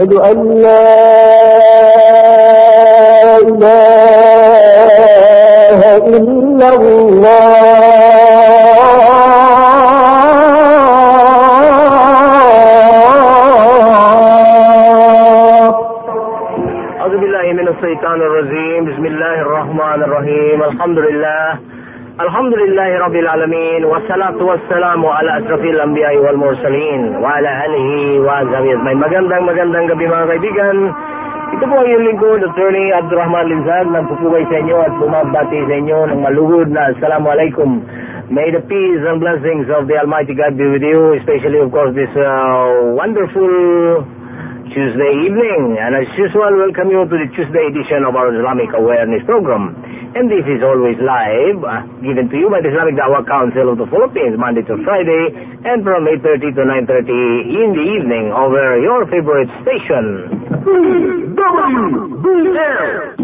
أشهد أن لا إله إلا الله. أعوذ بالله من الشيطان الرجيم. بسم الله الرحمن الرحيم. الحمد لله Alhamdulillahi Rabbil Alamin. Wassalatu wassalamu ala asrafil anbiya wal mursalin Wa ala alihi wa azamiyat May magandang magandang gabi mga kaibigan. Ito po ang iyong lingkod, Attorney Abdurrahman Linsag Nagpupugay sa inyo at bumabati sa inyo ng malugod na Assalamualaikum May the peace and blessings of the Almighty God be with you Especially of course this uh, wonderful Tuesday evening. And as usual, welcome you to the Tuesday edition of our Islamic Awareness Program. And this is always live, uh, given to you by the Islamic Dawah Council of the Philippines, Monday to Friday, and from 8.30 to 9.30 in the evening over your favorite station.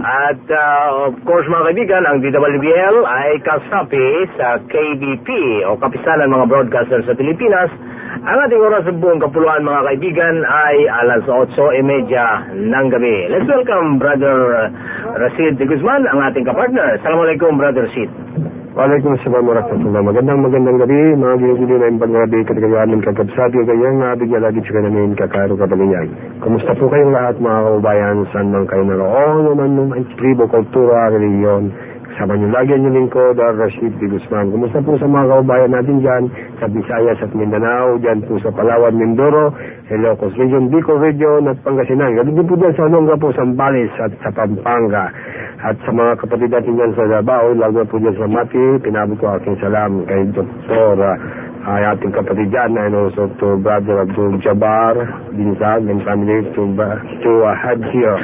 At uh, of course mga kaibigan, ang DWBL ay kasapi sa KBP o Kapisanan mga Broadcasters sa Pilipinas. Ang ating oras sa buong kapuluan mga kaibigan ay alas 8.30 ng gabi. Let's welcome Brother Rasid de Guzman, ang ating kapartner. Assalamualaikum Brother Rasid. Waalaikumsalam warahmatullah. Magandang magandang gabi, mga ginigili na yung paggabi katagayanin kagabsati o gayang nabigyan lagi siya namin kakaro kabalinyan. Kumusta po kayong lahat mga kababayan, saan man kayo naroon, naman nung ang tribo, kultura, reliyon, Kasama niyo lagi ang inyong lingkod, Ar Rashid D. Guzman. Kumusta po sa mga kababayan natin dyan sa Visayas at Mindanao, dyan po sa Palawan, Mindoro, Ilocos Region, Bicol Region at Pangasinan. Galing din po dyan sa Olonga po, Sambales at sa Pampanga. At sa mga kapatid natin dyan sa Davao, lalo po dyan sa Mati, pinabot ko aking salam kay Dr. uh, ay ating kapatid dyan, and also to Brother Abdul Jabbar, Binsag, and family, to, to uh, Hajir,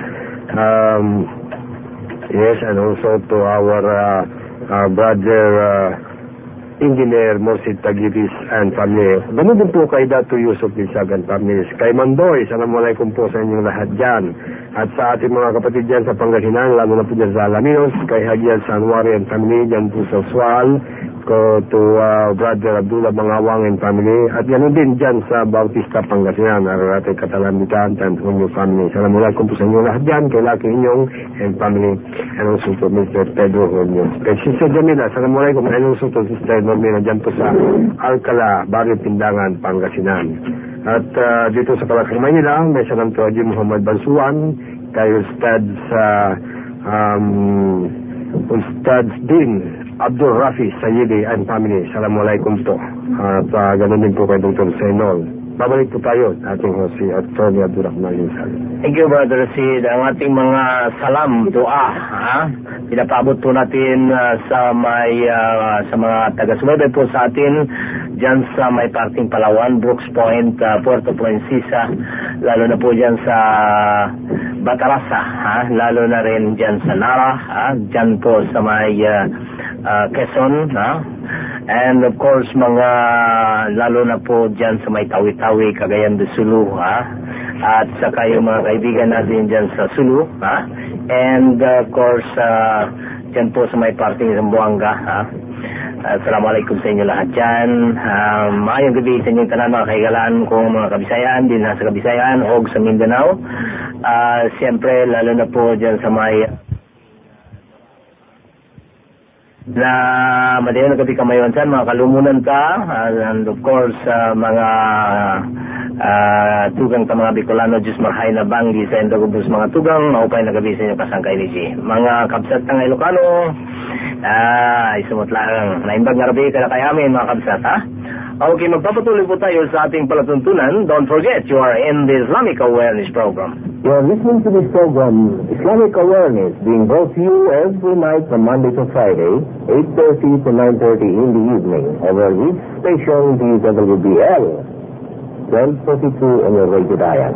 um, Yes, and also to our uh, uh, brother uh, Engineer Morsid Tagiris and family. Ganun din po kay Dato Yusuf Binsag and families. Kay Mandoy, Assalamualaikum po sa inyong lahat dyan. At sa ating mga kapatid dyan sa Pangasinan, lalo na po dyan sa Alaminos, kay Hagian Sanwari and family dyan po sa Sual, ko to uh, Brother Abdullah Mangawang and family, at ganoon din dyan sa Bautista, Pangasinan, Ararate, Catalamitan, and Hunyo family. Assalamualaikum po sa inyong lahat dyan, kay Laki Inyong and family, and also to Mr. Pedro Hunyo. Kay Sister Jamila, Assalamualaikum, and also to Sister Normina dyan po sa Alcala, Barrio Pindangan, Pangasinan. At uh, dito sa Palakang Manila, may salam to Haji Muhammad Bansuan, kay Ustad sa um, Ustad din Abdul Rafi Sayyidi and family. Assalamualaikum po. At uh, ganun din po kay Dr. Senol. Babalik po tayo ating host si Atty. Abdul Rahman Linsal. Thank you, Brother Sid. Ang ating mga salam, dua, ha? Pinapabot po natin ah, sa may ah, sa mga taga-subaybay po sa atin dyan sa may parting Palawan, Brooks Point, ah, Puerto Princesa, lalo na po dyan sa Batarasa, ha? Lalo na rin dyan sa Nara, ha? Dyan po sa may ah, ah, Quezon, ha? And of course, mga lalo na po dyan sa may Tawi-Tawi, Cagayan de Sulu, ha? At saka yung mga kaibigan natin dyan sa Sulu, ha? And uh, of course, uh, dyan po sa may parting Zamboanga, ha? Assalamualaikum sa inyo lahat dyan. Um, maayong gabi sa inyong tanan mga kaigalan kung mga kabisayan, din nasa kabisayan o sa Mindanao. Uh, Siyempre, lalo na po dyan sa may na madayon na gabi kamayon san mga kalumunan ka. Uh, and of course uh, mga uh, tugang ta mga Bicolano Diyos marhay na banggi sa indagubos mga tugang maupay na gabi sa inyo kasangkay ni si mga kabsat ng Ilocano ah isumot lang naimbag nga rabi kada kay amin mga kabsat ha Okay, magpapatuloy po tayo sa ating palatuntunan. Don't forget, you are in the Islamic Awareness Program. You are listening to this program, Islamic Awareness, being brought to you every night from Monday to Friday, 8.30 to 9.30 in the evening, over this station, DWBL, 1242 on your radio dial.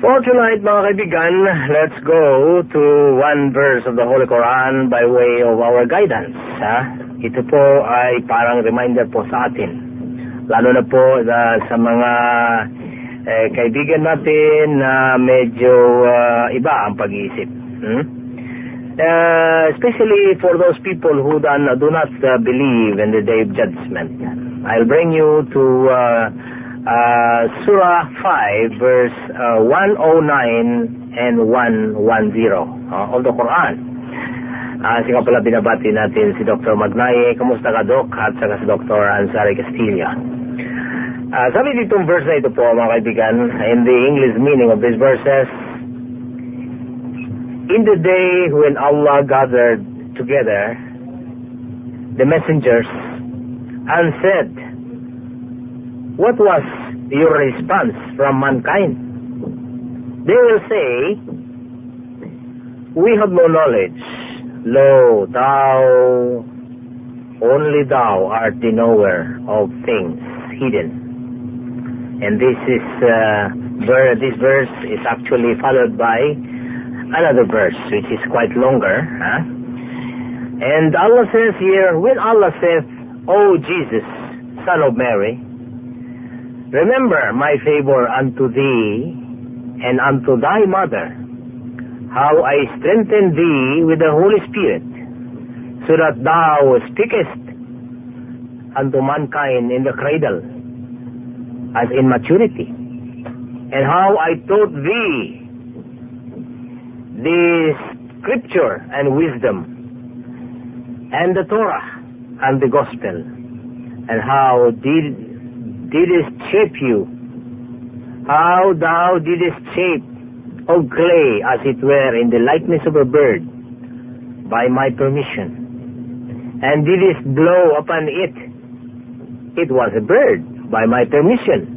For tonight, mga kaibigan, let's go to one verse of the Holy Quran by way of our guidance. Ha? Ito po ay parang reminder po sa atin. Lalo na po uh, sa mga eh, kaibigan natin na medyo uh, iba ang pag-iisip. Hmm? Uh, especially for those people who do, do not uh, believe in the day of judgment. I'll bring you to uh, uh, Surah 5, verse uh, 109 and 110 uh, of the Quran. Uh, sige pala binabati natin si Dr. Magnaye. Kamusta ka, Doc? At saka si Dr. Ansari Castillo. Uh, sabi ditong verse na ito po, mga kaibigan, in the English meaning of these verses, In the day when Allah gathered together the messengers and said, What was your response from mankind? They will say, We have no knowledge. Lo, thou, only thou art the knower of things hidden. And this is, uh, ver- this verse is actually followed by another verse, which is quite longer. Huh? And Allah says here, when Allah says, O Jesus, son of Mary, remember my favor unto thee and unto thy mother, how I strengthen thee with the Holy Spirit, so that thou speakest unto mankind in the cradle, as in maturity, and how I taught thee the scripture and wisdom, and the Torah and the gospel, and how did didst shape you, how thou didst shape of clay, as it were, in the likeness of a bird, by my permission, and didst blow upon it. It was a bird, by my permission.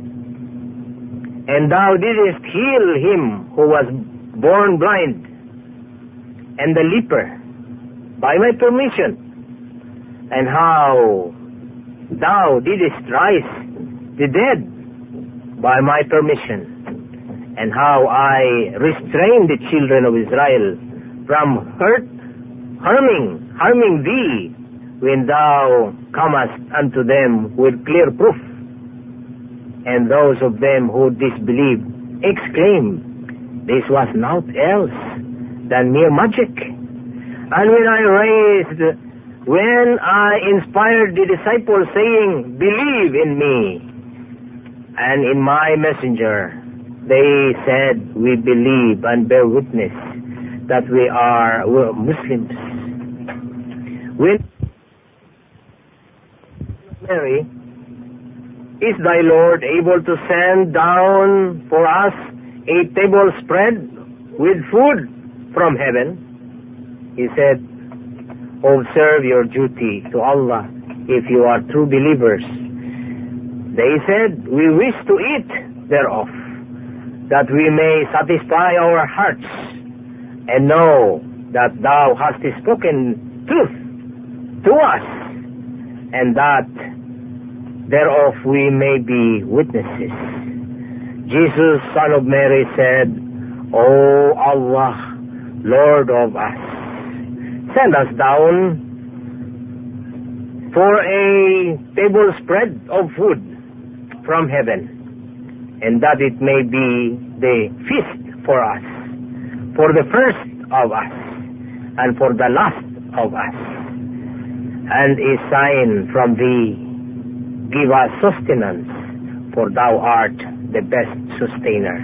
And thou didst heal him who was born blind, and the leper, by my permission. And how thou didst rise the dead, by my permission and how I restrained the children of Israel from hurt, harming, harming thee when thou comest unto them with clear proof. And those of them who disbelieved exclaim, This was naught else than mere magic. And when I raised, when I inspired the disciples saying, Believe in me and in my messenger, they said, We believe and bear witness that we are Muslims. When Mary, is thy Lord able to send down for us a table spread with food from heaven? He said, Observe your duty to Allah if you are true believers. They said, We wish to eat thereof that we may satisfy our hearts and know that thou hast spoken truth to us and that thereof we may be witnesses. Jesus, son of Mary, said, O Allah, Lord of us, send us down for a table spread of food from heaven and that it may be the feast for us, for the first of us, and for the last of us, and a sign from thee, give us sustenance, for thou art the best sustainer.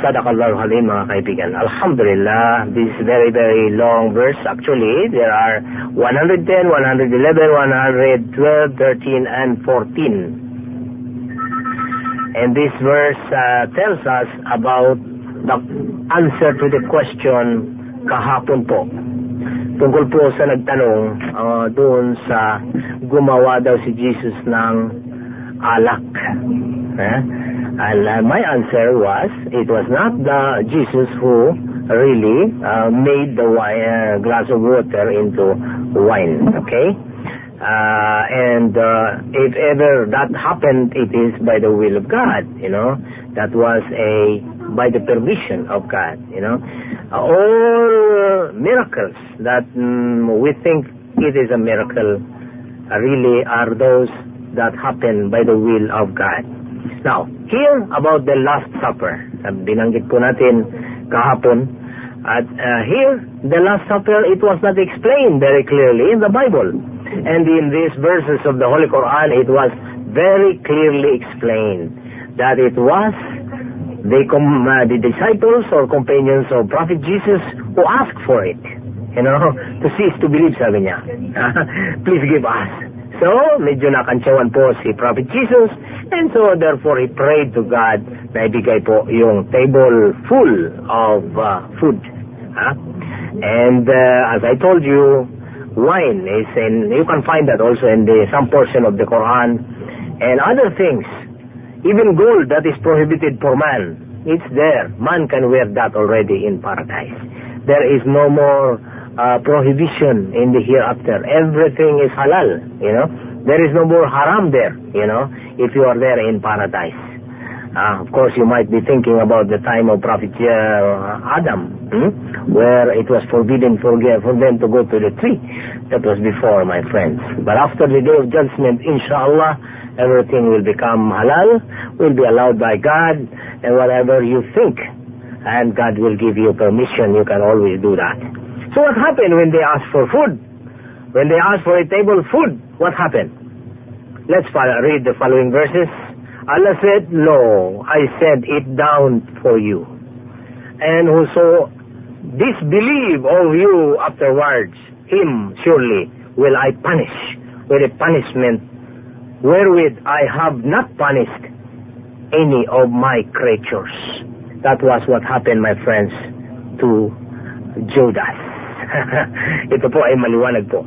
Sadaqallahu halim mga kaibigan. Alhamdulillah, this very, very long verse. Actually, there are 110, 111, 112, 13, and 14 and this verse uh, tells us about the answer to the question kahapon po. tungkol po sa nagtanong uh, doon sa gumawa daw si Jesus ng alak. Eh? And uh, my answer was, it was not the Jesus who really uh, made the wine, uh, glass of water into wine. Okay? Uh, and uh, if ever that happened, it is by the will of God. You know, that was a by the permission of God. You know, all miracles that mm, we think it is a miracle uh, really are those that happen by the will of God. Now, here about the Last Supper. Binanggit po natin kahapon. At uh, here, the Last Supper, it was not explained very clearly in the Bible. And in these verses of the Holy Quran, it was very clearly explained that it was the, uh, the disciples or companions of Prophet Jesus who asked for it. You know, to cease to believe, sabi niya. Please give us. So, medyo nakantsawan po si Prophet Jesus, and so therefore he prayed to God na ibigay po yung table full of uh, food. Huh? And uh, as I told you, wine is in, you can find that also in the, some portion of the Quran, and other things even gold that is prohibited for man, it's there. Man can wear that already in paradise. There is no more uh, prohibition in the hereafter. Everything is halal, you know. There is no more haram there, you know, if you are there in paradise. Uh, of course, you might be thinking about the time of Prophet uh, Adam, hmm? where it was forbidden for, for them to go to the tree. That was before, my friends. But after the day of judgment, inshallah, everything will become halal, will be allowed by God, and whatever you think, and God will give you permission, you can always do that. So what happened when they asked for food? When they asked for a table food, what happened? Let's read the following verses. Allah said, No, I sent it down for you. And whoso disbelieve of you afterwards, him surely will I punish with a punishment wherewith I have not punished any of my creatures. That was what happened, my friends, to Judas. Ito po ay maliwanag po.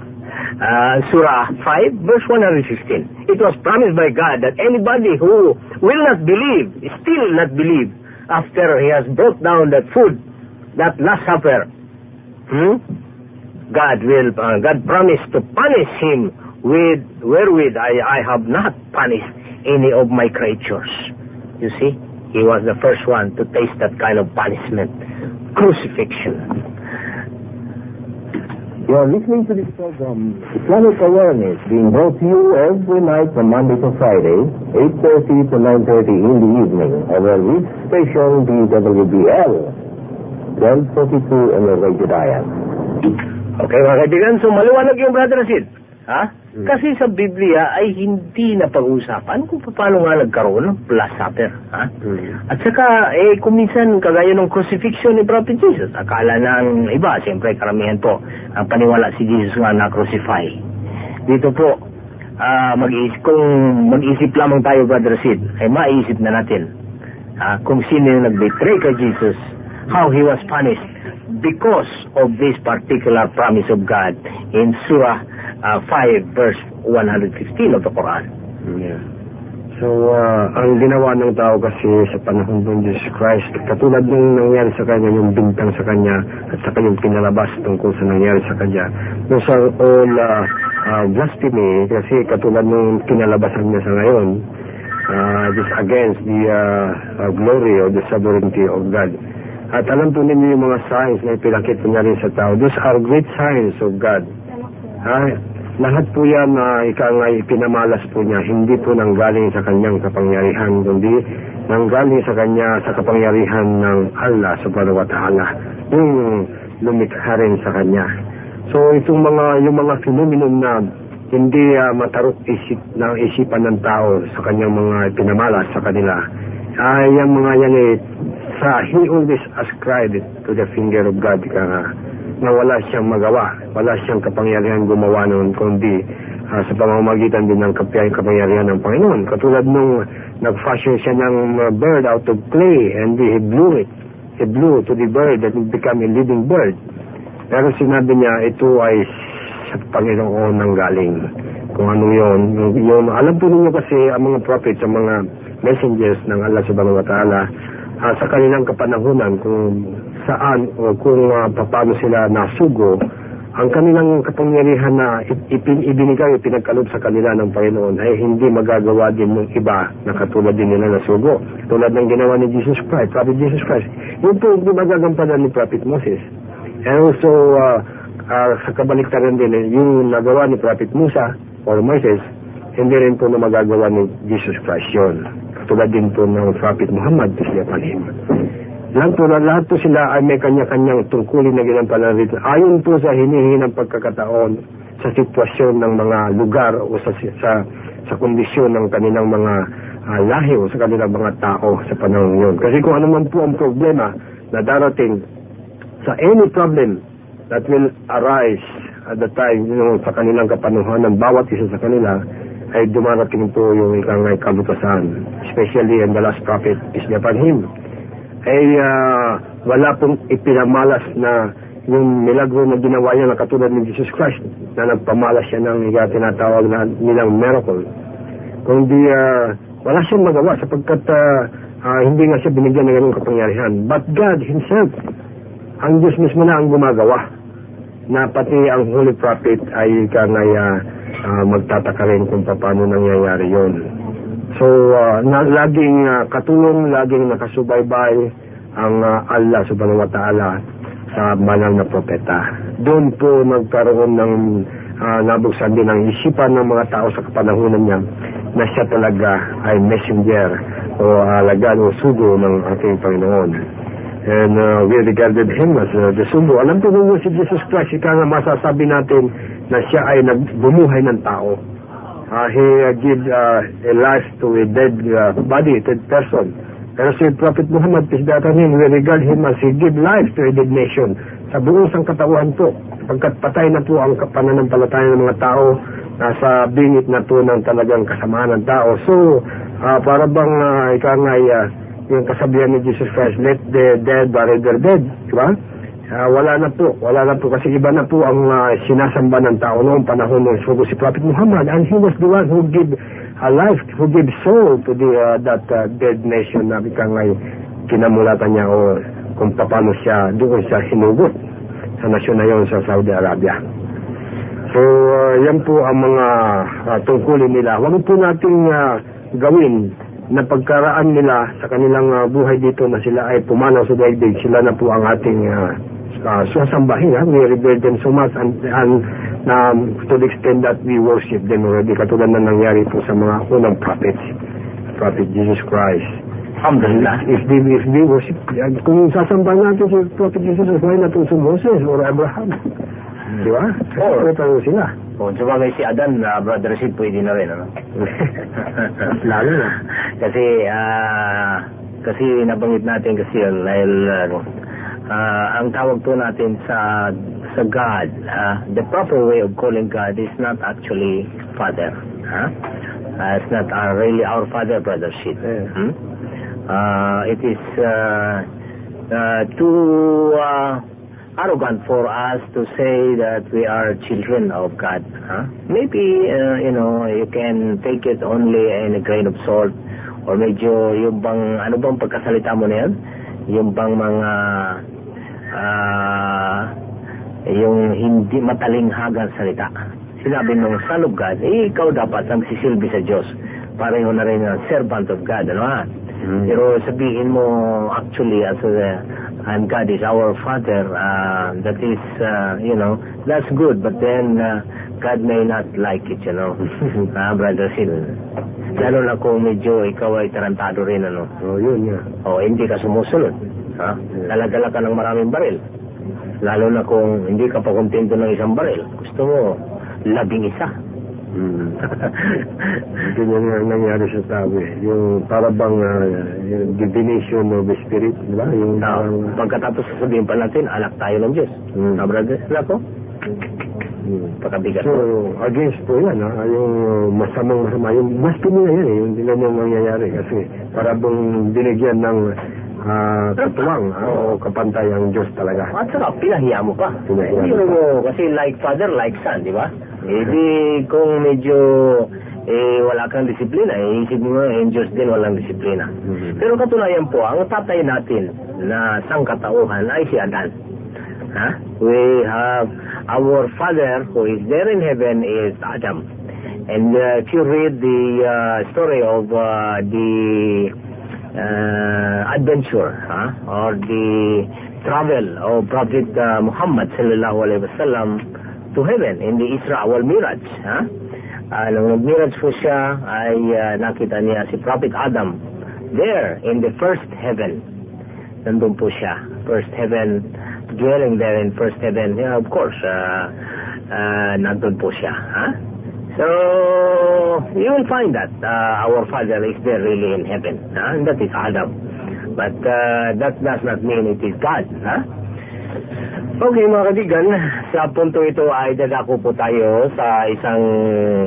Uh, Surah 5, verse 115. It was promised by God that anybody who will not believe, still not believe, after he has brought down that food, that last supper, hmm? God will, uh, God promised to punish him with wherewith I, I have not punished any of my creatures. You see, he was the first one to taste that kind of punishment, crucifixion. You are listening to this program, Islamic Awareness, being brought to you every night from Monday to Friday, 8.30 to 9.30 in the evening, over this station, DWBL, 1242 in the Radio Dial. Okay, mga kaibigan, so yung Brother Sid. Ha? Kasi sa Biblia ay hindi na pag-uusapan kung paano nga nagkaroon ng Last Supper. Ha? At saka, eh, kung minsan, kagaya ng crucifixion ni Prophet Jesus, akala ng iba, siyempre karamihan po, ang paniwala si Jesus nga na-crucify. Dito po, uh, mag-isip, kung mag-isip lamang tayo, Brother Sid, ay maisip na natin uh, kung sino yung nag-betray kay Jesus, how he was punished because of this particular promise of God in Surah uh, 5 verse 115 of the Quran. Yeah. So, uh, ang ginawa ng tao kasi sa panahon ng Jesus Christ, katulad nung nangyari sa kanya, yung bintang sa kanya, at saka yung pinalabas tungkol sa nangyari sa kanya. Those are all uh, uh, blasphemy, kasi katulad nung pinalabasan niya sa ngayon, uh, this against the uh, uh, glory or the sovereignty of God. At alam po ninyo yung mga signs na ipinakita niya rin sa tao. Those are great signs of God. Ha? Lahat po yan na uh, ikangay pinamalas po niya, hindi po nanggaling sa kanyang kapangyarihan, kundi nanggaling sa kanya sa kapangyarihan ng Allah subhanahu wa ta'ala, yung lumikha rin sa kanya. So itong mga, yung mga phenomenon na hindi uh, matarok isip ng isipan ng tao sa kanyang mga pinamalas sa kanila, ay yung mga yan eh, sa, he always ascribed it to the finger of God, ka nga, na wala siyang magawa, wala siyang kapangyarihan gumawa noon, kundi uh, sa pamamagitan din ng kapangyarihan ng Panginoon. Katulad nung nag-fashion siya ng uh, bird out of clay and he blew it. He blew to the bird that it became a living bird. Pero sinabi niya, ito ay sa Panginoon nang galing. Kung ano yun, yun, alam po ninyo kasi ang mga prophets, ang mga messengers ng Allah subhanahu wa ta'ala, ah, sa kanilang kapanahunan kung saan o kung uh, paano sila nasugo, ang kanilang kapangyarihan na ipin, ibinigay, pinagkaloob sa kanila ng Panginoon ay hindi magagawa din ng iba na katulad din nila na sugo. Tulad ng ginawa ni Jesus Christ, Prophet Jesus Christ. Yun po hindi magagampanan ni Prophet Moses. And also, uh, uh, sa kabaliktaran din, eh, yung nagawa ni Prophet Musa or Moses, hindi rin po na magagawa ni Jesus Christ yun. Katulad din po ng Prophet Muhammad, be upon him. Lahat po, po sila ay may kanya-kanyang tungkulin na ginampanan rito. Ayon po sa hinihinang pagkakataon sa sitwasyon ng mga lugar o sa, sa, sa kondisyon ng kanilang mga uh, lahi o sa kanilang mga tao sa panahon yun. Kasi kung ano man po ang problema na darating sa any problem that will arise at the time, you know, sa kanilang kapanuhan ng bawat isa sa kanila, ay dumarating po yung ikang ay kalutasan. Especially in the last prophet, is upon him ay uh, wala pong ipinamalas na yung milagro na ginawa niya na katulad ni Jesus Christ na nagpamalas siya ng uh, tinatawag na nilang miracle. Kundi uh, wala siyang magawa sapagkat uh, uh, hindi nga siya binigyan ng ganung kapangyarihan. But God Himself, ang Diyos mismo na ang gumagawa na pati ang Holy Prophet ay kangay uh, uh, magtataka rin kung paano nangyayari yon. So, uh, na, laging uh, katulong, laging nakasubaybay ang uh, Allah subhanahu wa ta'ala sa banal na propeta. Doon po nagkaroon ng uh, nabuksan din ang isipan ng mga tao sa kapanahunan niya na siya talaga ay messenger o alagan o sugo ng ating Panginoon. And uh, we regarded him as uh, the sugo. Alam po nung si Jesus Christ, ika nga masasabi natin na siya ay nagbumuhay ng tao uh, he uh, give uh, a life to a dead uh, body, dead person. Pero si Prophet Muhammad, peace be upon him, we regard him as he give life to a dead nation. Sa buong sangkatauhan po, pagkat patay na po ang pananampalataya ng mga tao, nasa bingit na po ng talagang kasamaan ng tao. So, uh, para bang uh, ika nga uh, yung kasabihan ni Jesus Christ, let the dead bury their dead. Diba? Uh, wala na po, wala na po kasi iba na po ang uh, sinasamba ng tao noong panahon ng sugo si Prophet Muhammad and he was the one who gave a life, who gave soul to the, uh, that uh, dead nation na biglang ay kinamulatan niya o kung paano siya doon siya hinugot sa nasyon na yon sa Saudi Arabia. So, uh, yan po ang mga uh, tungkulin nila. Huwag po nating uh, gawin na pagkaraan nila sa kanilang uh, buhay dito na sila ay pumanaw sa daigdig, sila na po ang ating uh, uh, sumasambahin. Ha? We revere them so much and, and um, to the extent that we worship them already. Katulad na nangyari po sa mga unang prophets. Prophet Jesus Christ. Alhamdulillah. If they, if they worship, kung sasamba natin si Prophet Jesus, why natin si Moses or Abraham? Di ba? Oo. Oh. sila. Kung sabagay si Adan, uh, Brother Sid, pwede na rin, ano? Lalo na. kasi, ah, uh, kasi nabanggit natin kasi yun, dahil, uh, uh, ang tawag po natin sa sa God, uh, the proper way of calling God is not actually Father. Huh? Uh, it's not uh, really our Father, Brother Shit. Yeah. Hmm? Uh, it is uh, uh, too uh, arrogant for us to say that we are children of God. Huh? Maybe, uh, you know, you can take it only in a grain of salt or medyo yung bang, ano bang pagkasalita mo na yan? Yung bang mga uh, yung hindi matalinghagan salita. Sinabi ng Son of God, eh, ikaw dapat ang sisilbi sa Diyos. Pareho na rin ang servant of God, ano ha? Mm. Pero sabihin mo, actually, as a, and God is our Father, uh, that is, uh, you know, that's good, but then uh, God may not like it, you know, uh, Brother Sil. Lalo na kung medyo ikaw ay tarantado rin, ano? Oh, yun, yeah. O, hindi ka sumusunod. Ha? Daladala ka ng maraming baril. Lalo na kung hindi ka pa kontento ng isang baril. Gusto mo, labing isa. Hmm. Ganyan nga nangyari sa tao eh. Yung para bang uh, yung divination of the spirit, di ba? Yung na, parang... Pagkatapos sasabihin pa natin, alak tayo ng Diyos. Hmm. Na brother, wala po? Hmm. Pakabigat so, po. against po yan, ha? yung masamang masama. Yung mas pinila yan eh, yung hindi na nangyayari kasi para bang binigyan ng ah, katuwang ah, o kapantay ang Diyos talaga. At saka, pinahiya mo pa. Pinahiya mo mo, kasi like father, like son, di ba? Eh di, kung medyo eh, wala kang disiplina, eh, isip mo, eh, Diyos din walang disiplina. Mhm. Pero katunayan po, ang tatay natin na sangkatauhan ay si Adan. Ha? We have our father who is there in heaven is Adam. And uh, if you read the uh, story of uh, the uh, adventure huh? or the travel of Prophet uh, Muhammad sallallahu alaihi wasallam to heaven in the Isra wal Miraj. Ha? Uh, nung nag-miraj po siya, ay uh, nakita niya si Prophet Adam there in the first heaven. Nandun po siya. First heaven, dwelling there in first heaven. Yeah, of course, uh, uh, nandun po siya. Ha? So, you will find that uh, our Father is there really in heaven. And that is Adam. But uh, that does not mean it is God. Okay mga kaibigan, sa punto ito ay dadako po tayo sa isang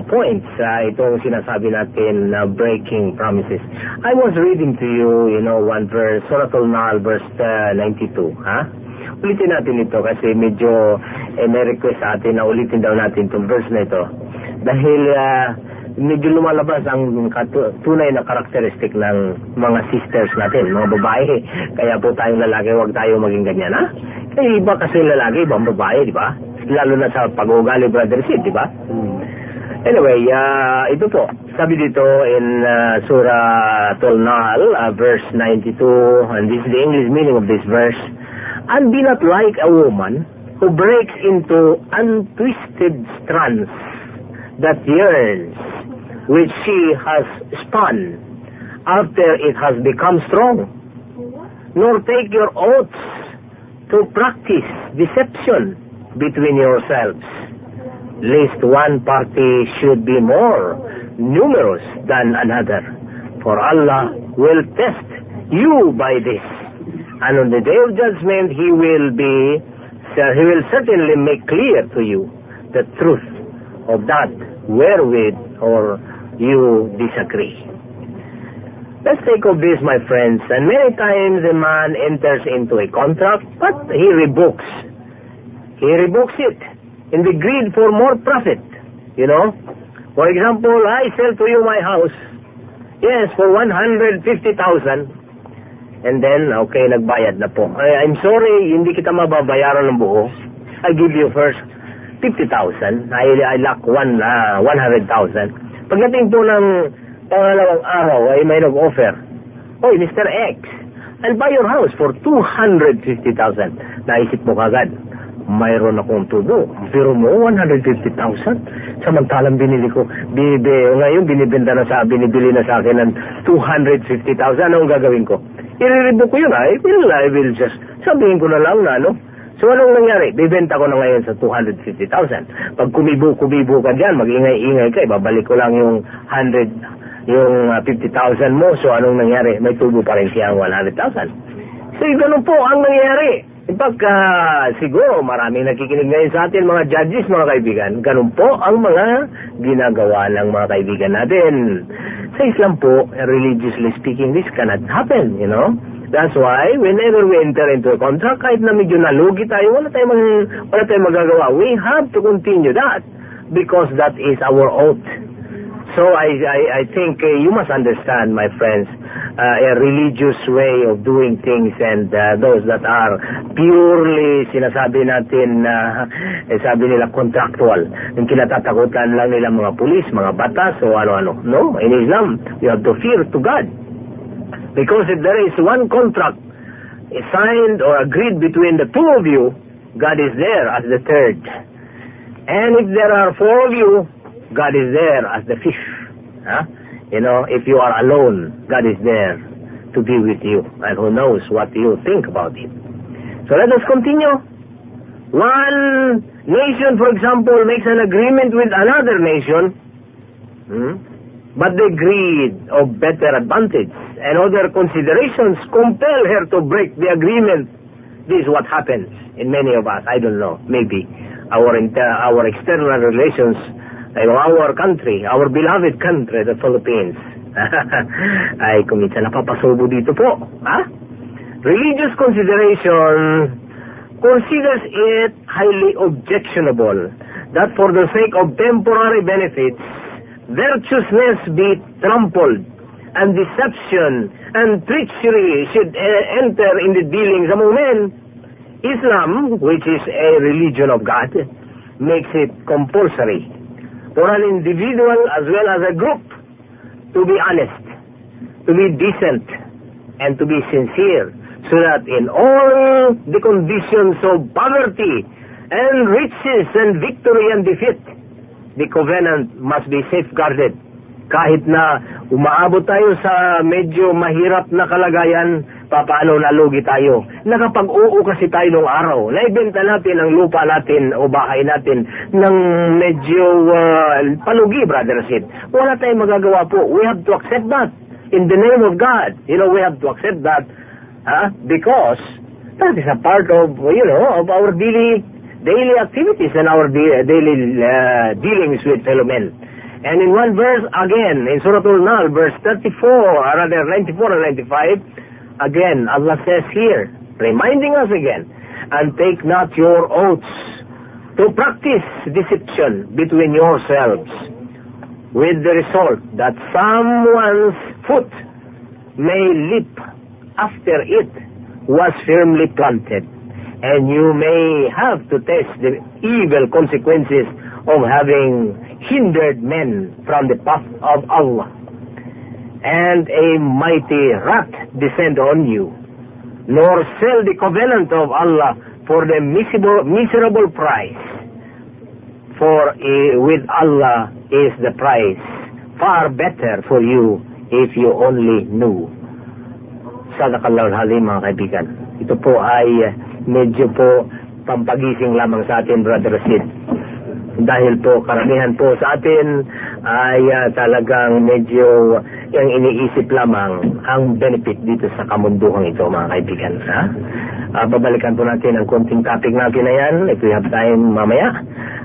point sa itong sinasabi natin na breaking promises. I was reading to you, you know, one verse, Surah Al-Nahl, verse uh, 92, ha? Ulitin natin ito kasi medyo eh, may request sa atin na ulitin daw natin itong verse na ito. Dahil uh, medyo lumalabas ang katu- tunay na karakteristik ng mga sisters natin, mga babae. Kaya po tayong lalaki, huwag tayo maging ganyan, ha? Eh, iba kasi lalaki, ibang babae, di ba? Lalo na sa pag-ugali, brother Sid, di ba? Anyway, uh, ito po, sabi dito in uh, Surah Al-Nahl, uh, verse 92, and this is the English meaning of this verse, And be not like a woman who breaks into untwisted strands that yearns, which she has spun after it has become strong. Nor take your oaths to practice deception between yourselves, lest one party should be more numerous than another. For Allah will test you by this. And on the day of judgment, He will be, He will certainly make clear to you the truth of that wherewith or you disagree. Let's take of this, my friends. And many times a man enters into a contract, but he rebooks. He rebooks it in the greed for more profit. You know? For example, I sell to you my house. Yes, for 150,000. And then, okay, nagbayad na po. Ay, I'm sorry, hindi kita mababayaran ng buo. I give you first 50,000. I, I lack one, uh, 100,000. Pagdating po ng pangalawang araw ay may nag-offer. Oy, Mr. X, I'll buy your house for 250,000. Naisip mo kagad, mayroon akong tubo. Pero mo, 150,000. Samantalang binili ko, binibi, ngayon binibenta na sa, binibili na sa akin ng 250,000. Anong gagawin ko? Iriribo ko yun, I will, I will just, sabihin ko na lang na, ano, So, anong nangyari? Bibenta ko na ngayon sa 250,000. Pag kumibo-kumibo ka dyan, mag-ingay-ingay ka, babalik ko lang yung 100, yung uh, 50,000 mo. So, anong nangyari? May tubo pa rin siya ang 100,000. So, ganun po ang nangyari. In fact, uh, siguro maraming nakikinig ngayon sa atin, mga judges, mga kaibigan. Ganun po ang mga ginagawa ng mga kaibigan natin. Sa Islam po, religiously speaking, this cannot happen, you know. That's why, whenever we enter into a contract, kahit na medyo nalugi tayo, wala tayong, mag- wala tayong magagawa. We have to continue that because that is our oath. So I, I, I think uh, you must understand, my friends, uh, a religious way of doing things and uh, those that are purely, sinasabi natin, uh, eh, sabi nila contractual. Yung kinatatakutan lang nila mga pulis, mga batas o ano-ano. No, in Islam, you have to fear to God. Because if there is one contract signed or agreed between the two of you, God is there as the third. And if there are four of you, God is there as the fifth. Huh? You know, if you are alone, God is there to be with you. And who knows what you think about it. So let us continue. One nation, for example, makes an agreement with another nation. Hmm? But the greed of better advantage and other considerations compel her to break the agreement. This is what happens in many of us. I don't know. Maybe our inter- our external relations, you know, our country, our beloved country, the Philippines. Ay, kung minsan napapasubo dito po. Ha? religious consideration considers it highly objectionable that for the sake of temporary benefits, virtuousness be trampled and deception and treachery should uh, enter in the dealings among men. Islam, which is a religion of God, makes it compulsory for an individual as well as a group to be honest, to be decent, and to be sincere, so that in all the conditions of poverty and riches and victory and defeat, the covenant must be safeguarded. Kahit na umaabot tayo sa medyo mahirap na kalagayan, papaano nalugi tayo. Nakapag-oo kasi tayo nung araw. Naibenta natin ang lupa natin o bahay natin ng medyo uh, palugi, Brother Sid. Wala tayong magagawa po. We have to accept that. In the name of God. You know, we have to accept that. Huh? Because that is a part of, you know, of our daily daily activities and our daily uh, dealings with fellow men. And in one verse again, in Surah Al-Nahl, verse 34, or rather 94 and 95, again, Allah says here, reminding us again, and take not your oaths to practice deception between yourselves, with the result that someone's foot may leap after it was firmly planted and you may have to test the evil consequences of having hindered men from the path of Allah. And a mighty wrath descend on you, nor sell the covenant of Allah for the miserable, miserable price. For uh, with Allah is the price far better for you if you only knew. Sadakallahu al-Halim mga kaibigan. Ito po ay medyo po pampagising lamang sa atin, Brother Sid. Dahil po karamihan po sa atin ay uh, talagang medyo yung iniisip lamang ang benefit dito sa kamunduhang ito, mga kaibigan. Ha? Uh, babalikan po natin ang konting topic natin na yan if we have time mamaya.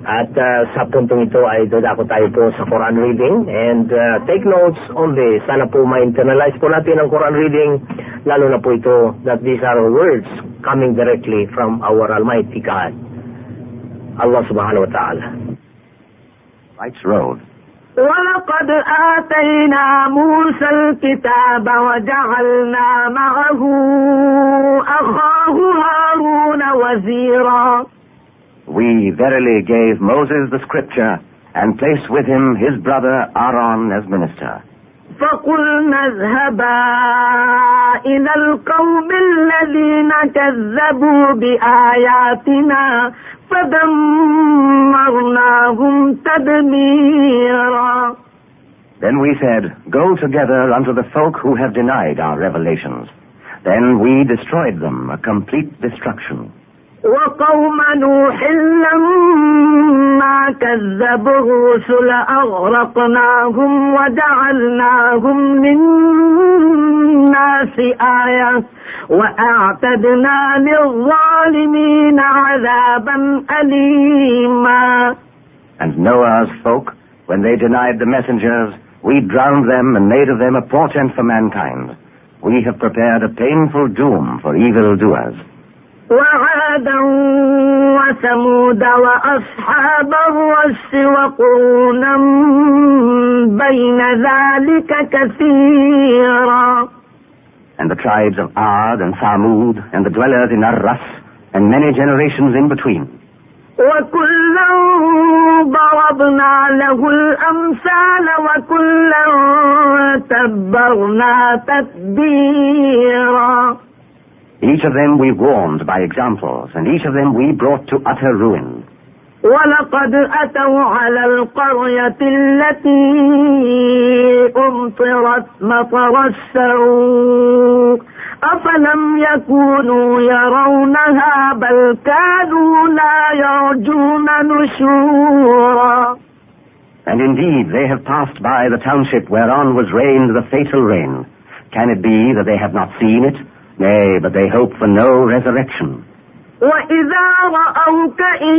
At uh, sa puntong ito ay dadako tayo po sa Quran reading and uh, take notes only. Sana po ma-internalize po natin ang Quran reading lalo na po ito that these are words coming directly from our Almighty God. Allah subhanahu wa ta'ala. Rights Road. ولقد آتينا موسى الكتاب وجعلنا معه أخاه هارون وزيرا We verily gave Moses the scripture and placed with him his brother Aaron as minister. فقلنا اذهبا إلى القوم الذين كذبوا بآياتنا فدمرناهم تدميرا Then we said, Go together unto the folk who have denied our revelations. Then we destroyed them, a complete destruction. وقوم نوح لما كذبوا الرسل أغرقناهم وجعلناهم للناس آية وأعتدنا للظالمين عذابا أليما And Noah's folk, when they denied the messengers, we drowned them and made of them a portent for mankind. We have prepared a painful doom for evildoers. وعادا وثمود وأصحاب الرس وقرونا بين ذلك كثيرا And the tribes of Ad and Thamud and the dwellers in Arras and many generations in between. وكلا ضربنا له الأمثال وكلا تبرنا تتبيرا Each of them we warned by examples, and each of them we brought to utter ruin. ولقد أتوا على القرية التي أمطرت مطر السوء أفلم يكونوا يرونها بل كانوا لا يرجون نشورا And indeed, they have passed by the township whereon was rained the fatal rain. Can it be that they have not seen it? Nay, but they hope for no resurrection. وإذا رأوك إن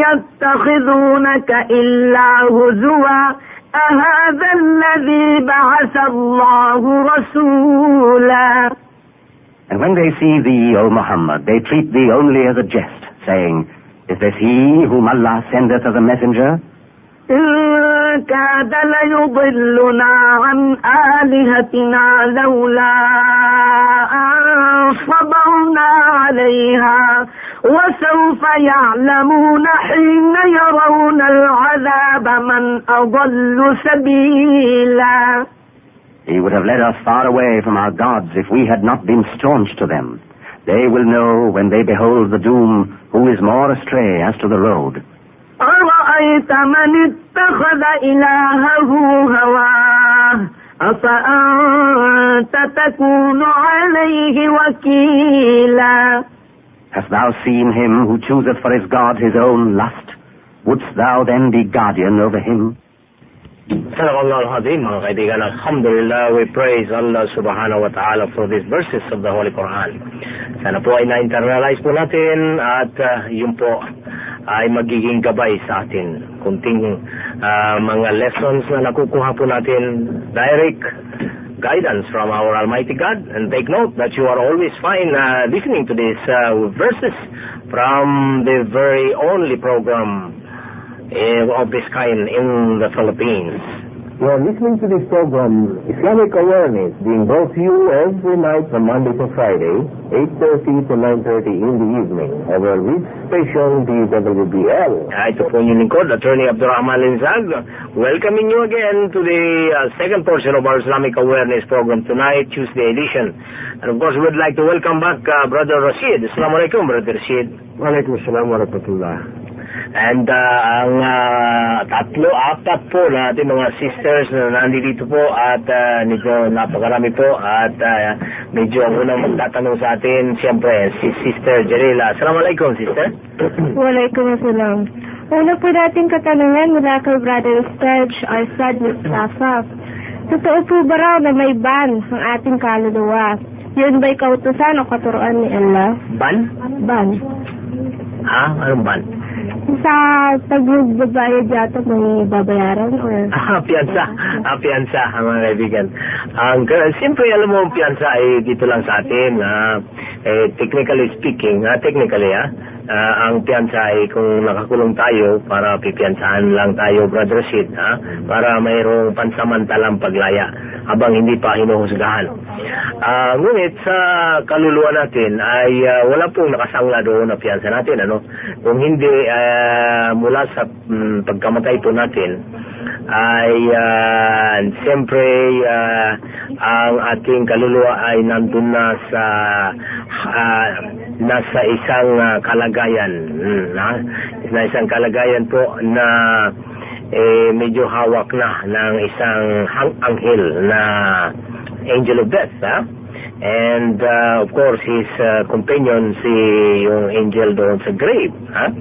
يتخذونك إلا هزوا أهذا الذي بعث الله رسولا And when they see thee, O Muhammad, they treat thee only as a jest, saying, Is this he whom Allah sendeth as a messenger? إن كاد ليضلنا عن آلهتنا لولا أن صبرنا عليها وسوف يعلمون حين يرون العذاب من أضل سبيلا He would have led us far away from our gods if we had not been staunch to them. They will know when they behold the doom who is more astray as to the road. أرأيت من اتخذ إلهه هواه أفأنت تكون عليه وكيلا Hast thou seen him who chooseth for his God his own lust? Wouldst thou then be guardian over him? Sadaqallah al-Hazim, mga kaibigan. Alhamdulillah, we praise Allah subhanahu wa ta'ala for these verses of the Holy Quran. Sana po ay na-internalize po natin at uh, yun po ay magiging gabay sa atin. Kunting uh, mga lessons na nakukuha po natin direct guidance from our Almighty God. And take note that you are always fine uh, listening to these uh, verses from the very only program uh, of this kind in the Philippines. You are listening to this program, Islamic Awareness, being brought to you every night from Monday to Friday, 8.30 to 9.30 in the evening, over which station DWBL. Ah, ito po yung lingkod, Attorney Abdurrahman Linzag, welcoming you again to the uh, second portion of our Islamic Awareness program tonight, Tuesday edition. And of course, we'd like to welcome back uh, Brother Rashid. Assalamu alaikum, Brother Rashid. Walaikum salam wa rahmatullah. And uh, ang uh, tatlo, apat po natin mga sisters na nandito po at uh, medyo napakarami po at uh, medyo ang unang magtatanong sa atin, siyempre, si Sister Jarila. Assalamualaikum, Sister. Waalaikumsalam. Una po nating katanungan mula kay Brother Sturge or Sad Mustafa. Totoo po ba raw na may ban ang ating kaluluwa? Yun ba'y kautusan o katuruan ni Allah? Ban? Ban. Ha? Anong ban? Sa pagbabayad yata may babayaran or... Ah, piyansa. Ah, piyansa, mga kaibigan. Ang, uh, siyempre, alam mo, ang piyansa ay dito lang sa atin. ah, eh, technically speaking, ah, technically, ah, ah, ang piyansa ay kung nakakulong tayo para pipiyansahan lang tayo, Brother Sid, ah, para mayroong pansamantalang paglaya habang hindi pa hinuhusgahan. Ah, ngunit sa kaluluwa natin ay ah, wala pong nakasangla doon na piyansa natin. Ano? Kung hindi ah, mula sa mm, pagkamatay po natin, ay uh, siyempre uh, ang ating kaluluwa ay nandun na sa uh, nasa isang uh, kalagayan mm, na, na isang kalagayan po na eh, medyo hawak na ng isang hang anghel na angel of death ha? and uh, of course his uh, companion si yung angel doon sa grave ha?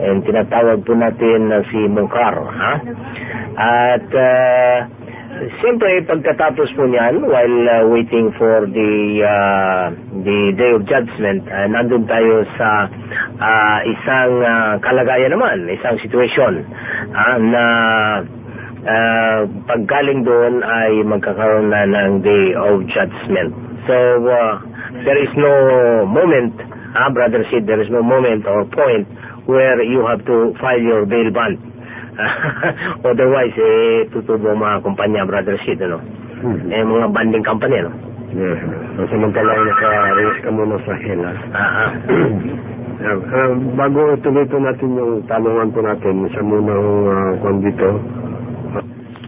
and tinatawag po natin na si Munkar ha? At uh, siyempre pagkatapos po niyan while uh, waiting for the uh, the day of judgment uh, nandun tayo sa uh, isang uh, kalagayan naman, isang situation uh, na uh, paggaling doon ay magkakaroon na ng day of judgment. So uh, there is no moment, ah, brother Sid, there is no moment or point where you have to file your bail bond. Otherwise, eh, tutubo ang mga kumpanya, Brother Sid, ano? Hmm. Eh, mga banding company, ano? Yeah. So, samantala ay naka-arrest ka muna sa hela. Ah, ah. Uh, uh, bago tuloy po natin yung tanungan po natin, isa muna ang uh, kwan dito.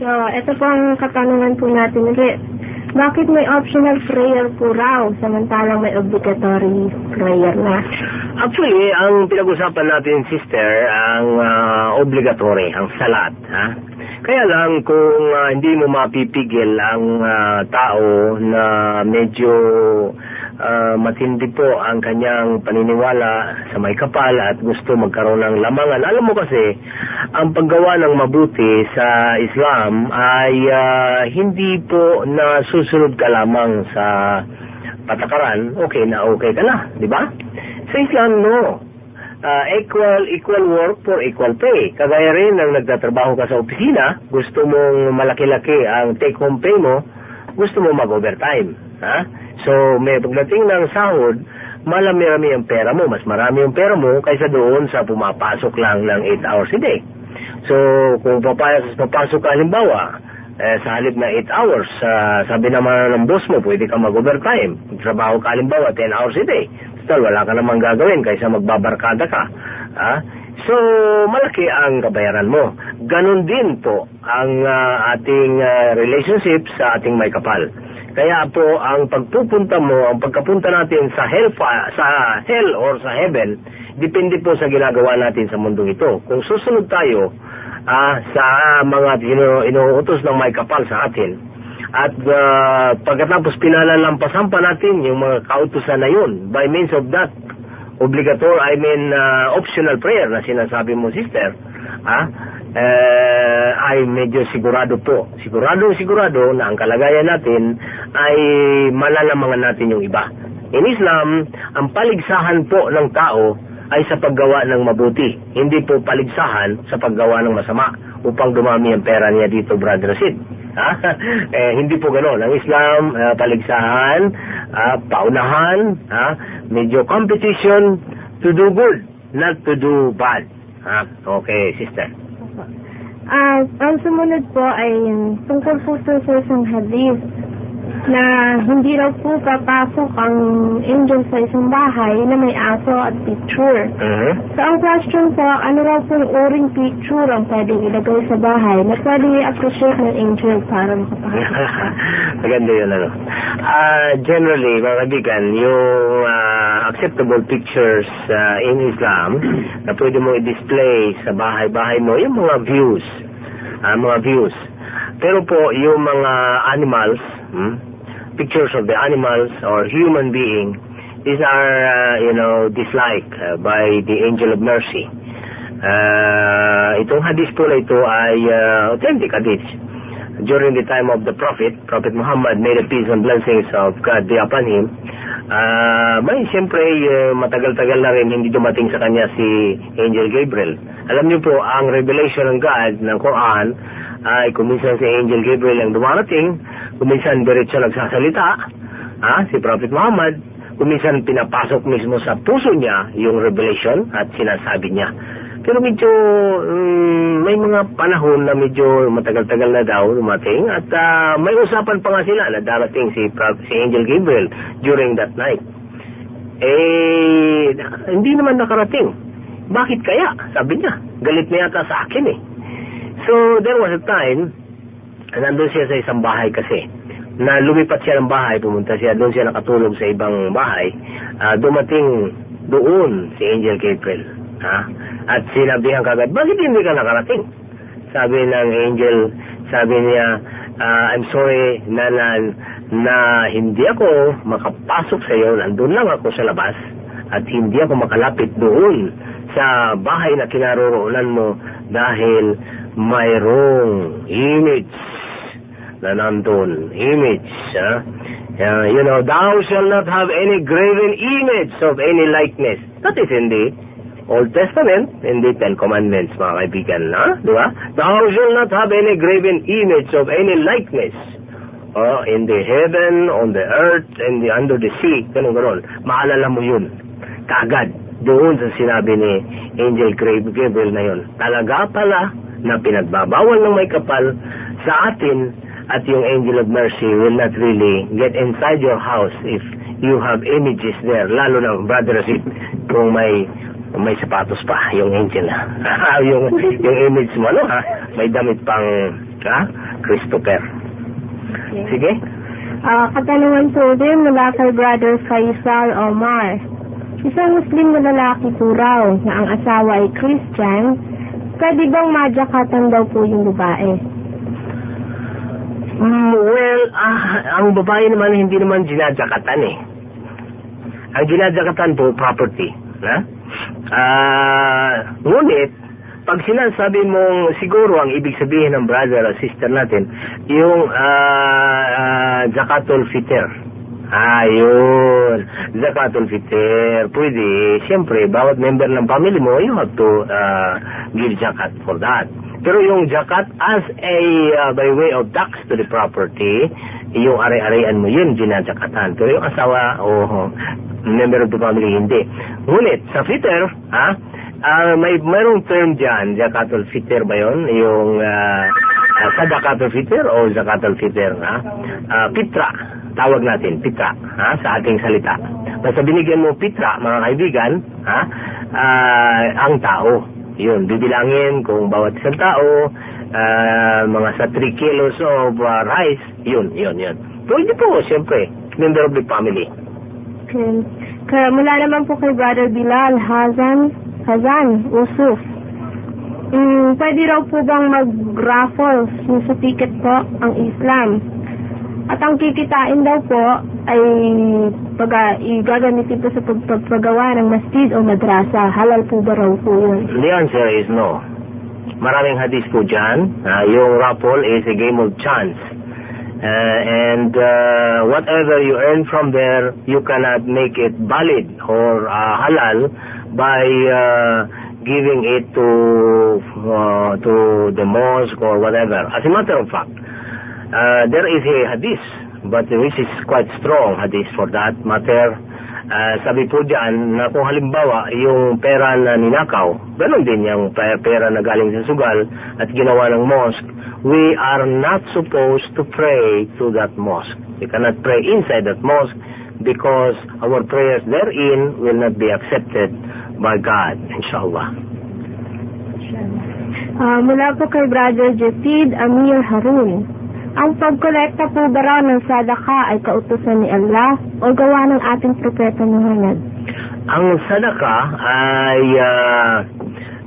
So, ito po ang katanungan po natin ulit. Bakit may optional prayer po raw samantalang may obligatory prayer na? Actually, ang pinag-usapan natin, sister, ang ah, obligatory, ang salat, ha? Kaya lang kung ah, hindi mo mapipigil ang ah, tao na medyo ah, matindi po ang kanyang paniniwala sa may kapal at gusto magkaroon ng lamangan. Alam mo kasi, ang paggawa ng mabuti sa Islam ay ah, hindi po na susunod ka lamang sa patakaran, okay na okay ka na, di ba? Sa Islam, no. Ah, equal equal work for equal pay. Kagaya rin ng nagtatrabaho ka sa opisina, gusto mong malaki-laki ang take-home pay mo, gusto mo mag-overtime. Ha? So, may pagdating ng sahod, malami-rami ang pera mo. Mas marami yung pera mo kaysa doon sa pumapasok lang ng 8 hours a day. So, kung papayas, papasok ka halimbawa, eh, sa halip na 8 hours, uh, sabi naman ng boss mo, pwede ka mag-overtime. Trabaho ka halimbawa 10 hours a day. Still, wala ka namang gagawin kaysa magbabarkada ka. Ah? So, malaki ang kabayaran mo. Ganon din po ang uh, ating uh, relationship sa ating may kapal. Kaya po, ang pagpupunta mo, ang pagkapunta natin sa hell, sa hell or sa heaven, depende po sa ginagawa natin sa mundong ito. Kung susunod tayo ah, sa mga ino, inuutos ng may kapal sa atin, at uh, pagkatapos pinalalampasan pa natin yung mga kautusan na yun, by means of that, obligatory, I mean, uh, optional prayer na sinasabi mo, sister, ah, eh, ay medyo sigurado po. Sigurado, sigurado na ang kalagayan natin ay malalamangan natin yung iba. In Islam, ang paligsahan po ng tao ay sa paggawa ng mabuti. Hindi po paligsahan sa paggawa ng masama upang dumami ang pera niya dito, Brother Sid. Ha? eh, hindi po ganoon. Ang Islam, uh, paligsahan, uh, paunahan, ha? medyo competition to do good, not to do bad. Ha? Okay, sister. Ah, ang sumunod po ay tungkol po sa isang hadith na hindi raw po papasok ang angel sa isang bahay na may aso at picture. Mhm. So, ang question po, ano raw po yung uring picture ang pwedeng ilagay sa bahay na pwedeng i-appreciate ng angel para makapasok pa? Maganda yun, ano. Ah, generally, mga kaibigan, yung ah, acceptable pictures ah, in Islam na pwede mo i-display sa bahay-bahay mo, yung mga views. Ah, mga views. Pero po, yung mga animals, hmm, pictures of the animals or human being, these are, uh, you know, disliked uh, by the angel of mercy. Uh, itong hadith po na ito ay uh, authentic hadith. During the time of the Prophet, Prophet Muhammad made a peace and blessings of God be upon him. Uh, may siyempre uh, matagal-tagal na rin hindi dumating sa kanya si Angel Gabriel. Alam niyo po, ang revelation ng God ng Quran ay kuminsan si Angel Gabriel ang dumarating, kuminsan diretso nagsasalita, ha, si Prophet Muhammad, kuminsan pinapasok mismo sa puso niya yung revelation at sinasabi niya. Pero medyo um, may mga panahon na medyo matagal-tagal na daw dumating at uh, may usapan pa nga sila na darating si, si Angel Gabriel during that night. Eh, hindi naman nakarating. Bakit kaya? Sabi niya. Galit na yata sa akin eh. So, there was a time, nandun siya sa isang bahay kasi, na lumipat siya ng bahay, pumunta siya, doon siya nakatulog sa ibang bahay, uh, dumating doon si Angel Gabriel. Ha? At sinabihan kagad, bakit hindi ka nakarating? Sabi ng angel, sabi niya, uh, I'm sorry na, na, na hindi ako makapasok sa iyo, nandun lang ako sa labas, at hindi ako makalapit doon sa bahay na kinaroroonan mo dahil mayroong image na nandun. Image, ha? Uh, you know, thou shall not have any graven image of any likeness. That is in the Old Testament, in the Ten Commandments, mga kaibigan, ha? Di ba? Thou shall not have any graven image of any likeness. Uh, in the heaven, on the earth, and the under the sea, ganun ganon. Maalala mo yun. Kagad, doon sa sinabi ni Angel Gabriel na yun. Talaga pala, na pinagbabawal ng may kapal sa atin at yung angel of mercy will not really get inside your house if you have images there lalo na brother Sid kung may may sapatos pa yung angel. Yung yung image mo ano ha? May damit pang ha? Christopher. Sige. Ah, katanungan po din mula kay Brother Faisal Omar. Isang Muslim na lalaki po raw na ang asawa ay Christian, pwede bang majakatan daw po yung babae? Mm, well, ah, ang babae naman hindi naman ginajakatan eh. Ang ginajakatan po, property. Ha? Ah, ngunit, pag sinasabi mong siguro ang ibig sabihin ng brother o sister natin, yung ah, ah, zakatul fitr. Ayun. Zakatul fitr. Pwede. Siyempre, bawat member ng family mo, you have to uh, give zakat for that. Pero yung zakat as a, uh, by way of tax to the property, yung ari-arian mo, yun ginadakatan. Pero yung asawa o member of the family, hindi. Ngunit, sa fitter, ha, ah, may mayroong term dyan, zakatul fitr ba yun? Yung uh, uh, sadakatul fitr o zakatul fitr, ha? Ah, pitra, tawag natin, pitra, ha, sa ating salita. Basta binigyan mo pitra, mga kaibigan, ha, ah, ang tao. Yun, bibilangin kung bawat isang tao, ah, mga sa 3 kilos of ah, rice, yun, yun, yun. Pwede po, siyempre, member of the family. Okay. Kaya mula naman po kay Brother Bilal, Hazan, Hazan, Usuf. Mm, pwede raw po bang mag-raffle sa ticket po ang Islam? At ang kikitain daw po ay pag igagamitin po sa pagpagawa ng masjid o madrasa. Halal po ba raw po yun? The answer is no. Maraming hadith po dyan. Ah, yung raffle is a game of chance. Uh, and uh, whatever you earn from there, you cannot make it valid or uh, halal by uh, giving it to uh, to the mosque or whatever. As a matter of fact, uh, there is a hadith, but which is quite strong hadith for that matter. Uh, sabi po dyan na kung halimbawa yung pera na ninakaw, ganun din yung pe- pera na galing sa sugal at ginawa ng mosque, we are not supposed to pray to that mosque. We cannot pray inside that mosque because our prayers therein will not be accepted by God, inshallah. Ah, mula po kay Brother Jetid Amir Harun. Ang pagkolekta po ba raw ng sadaka ay kautusan ni Allah o gawa ng ating propeta Muhammad? Ang sadaka ay ah,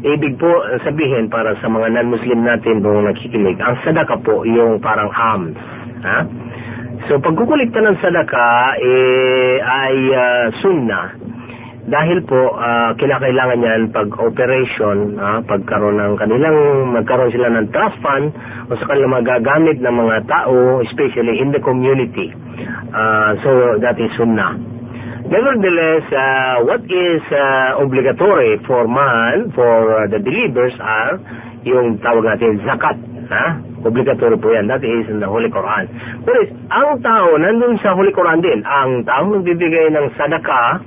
ibig po sabihin para sa mga non-Muslim natin kung nakikinig, ang sadaka po yung parang alms. Ha? So pagkukulikta ng sadaka eh, ay ah, sunnah dahil po ah, kinakailangan yan pag operation, ah, pagkaroon ng kanilang, magkaroon sila ng trust fund o sa kanilang magagamit ng mga tao, especially in the community. Ah, so that is sunnah. Nevertheless, uh, what is uh, obligatory for man, for uh, the believers are yung tawag natin zakat. Ha? Obligatory po yan. That is in the Holy Quran. Whereas, ang tao, nandun sa Holy Quran din, ang tao nagbibigay ng sadaka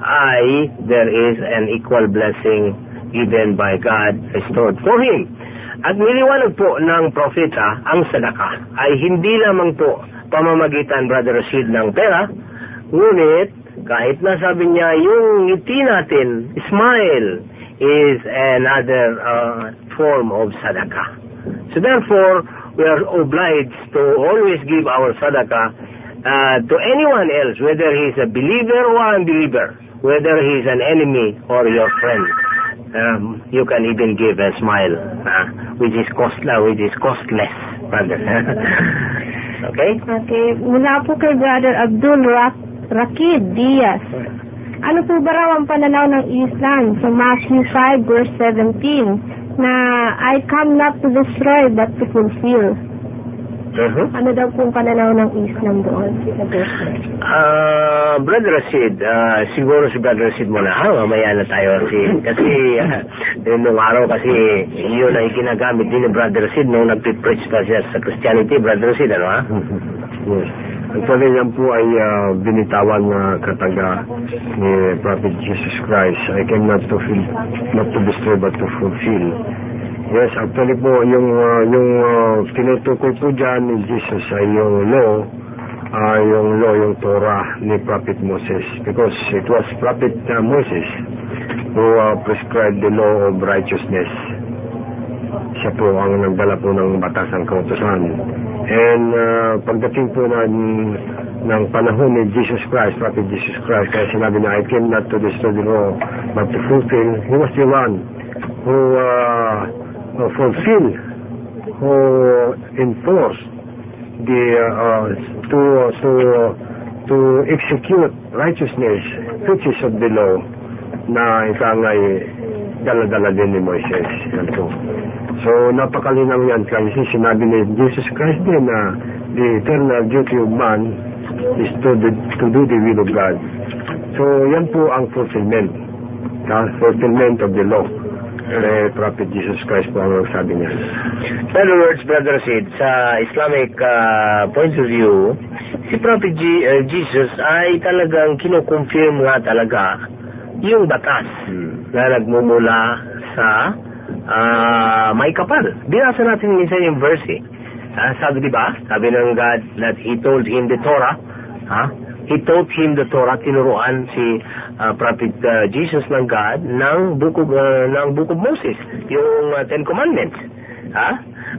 ay there is an equal blessing given by God restored for him. At niliwanag po ng propeta ang sadaka ay hindi lamang po pamamagitan, Brother Rashid, ng pera, ngunit kahit na sabi niya yung ngiti natin, smile, is another uh, form of sadaka. So therefore, we are obliged to always give our sadaka uh, to anyone else, whether he is a believer or unbeliever, whether he is an enemy or your friend. Um, you can even give a smile, uh, which is costly, which is costless, brother. okay? Okay, mula po kay Brother Abdul Rak Rakid Diaz. Ano po ba raw ang pananaw ng Islam sa Matthew 5 verse 17 na I come not to destroy but to fulfill? Uh-huh. Ano daw po ang pananaw ng Islam doon? Ah, Brother Rashid, ah, siguro si Brother Rashid muna. Ha, mamaya na tayo. Si, kasi, uh, nung araw kasi, yun ay ginagamit din ni Brother Rashid nung nag-preach pa siya sa Christianity. Brother Rashid, ano ha? Yes. Actually, yan po ay ah, binitawan na kataga ni Prophet Jesus Christ. I came not to fill, not to destroy but to fulfill. Yes, actually po, yung, ah, yung uh, tinutukoy po dyan ni Jesus ay yung law, ah, yung law, yung Torah ni Prophet Moses. Because it was Prophet ah, Moses who ah, prescribed the law of righteousness siya po ang nagdala po ng batasang kautosan. And uh, pagdating po ng, ng panahon ni Jesus Christ, Prophet Jesus Christ, kaya sinabi na, I came not to destroy the law, but to fulfill. He was the one who, uh, who fulfilled, who enforced the, uh, to, to, to execute righteousness, which is of the law, na ikangay dala-dala din ni Moises. Yan. So, napakalinaw yan kasi sinabi ni Jesus Christ din na the eternal duty of man is to, the, to do the will of God. So, yan po ang fulfillment. The fulfillment of the law. Kay Prophet Jesus Christ po ang sabi niya. In other words, Brother Sid, sa Islamic uh, point of view, si Prophet G- uh, Jesus ay talagang kinukonfirm nga talaga yung batas Hmm. na nagmumula sa ah, may kapal. Binasa natin minsan yung verse eh. Ah, sabi di ba? Sabi ng God that He told him the Torah. Ha? He taught him the Torah. Tinuruan si ah, Prophet ah, Jesus ng God ng Book of, ah, ng Book of Moses. Yung ah, Ten Commandments. Ha?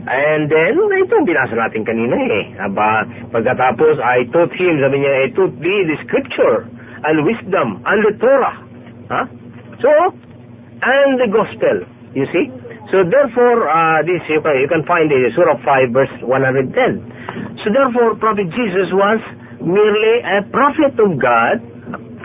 And then, ito ang binasa natin kanina eh. Aba, pagkatapos, I taught him, sabi niya, I taught thee the scripture and wisdom and the Torah. Ha? So, and the gospel. You see? So therefore, uh, this you can, you can find in Surah 5 verse 110. So therefore, Prophet Jesus was merely a prophet of God,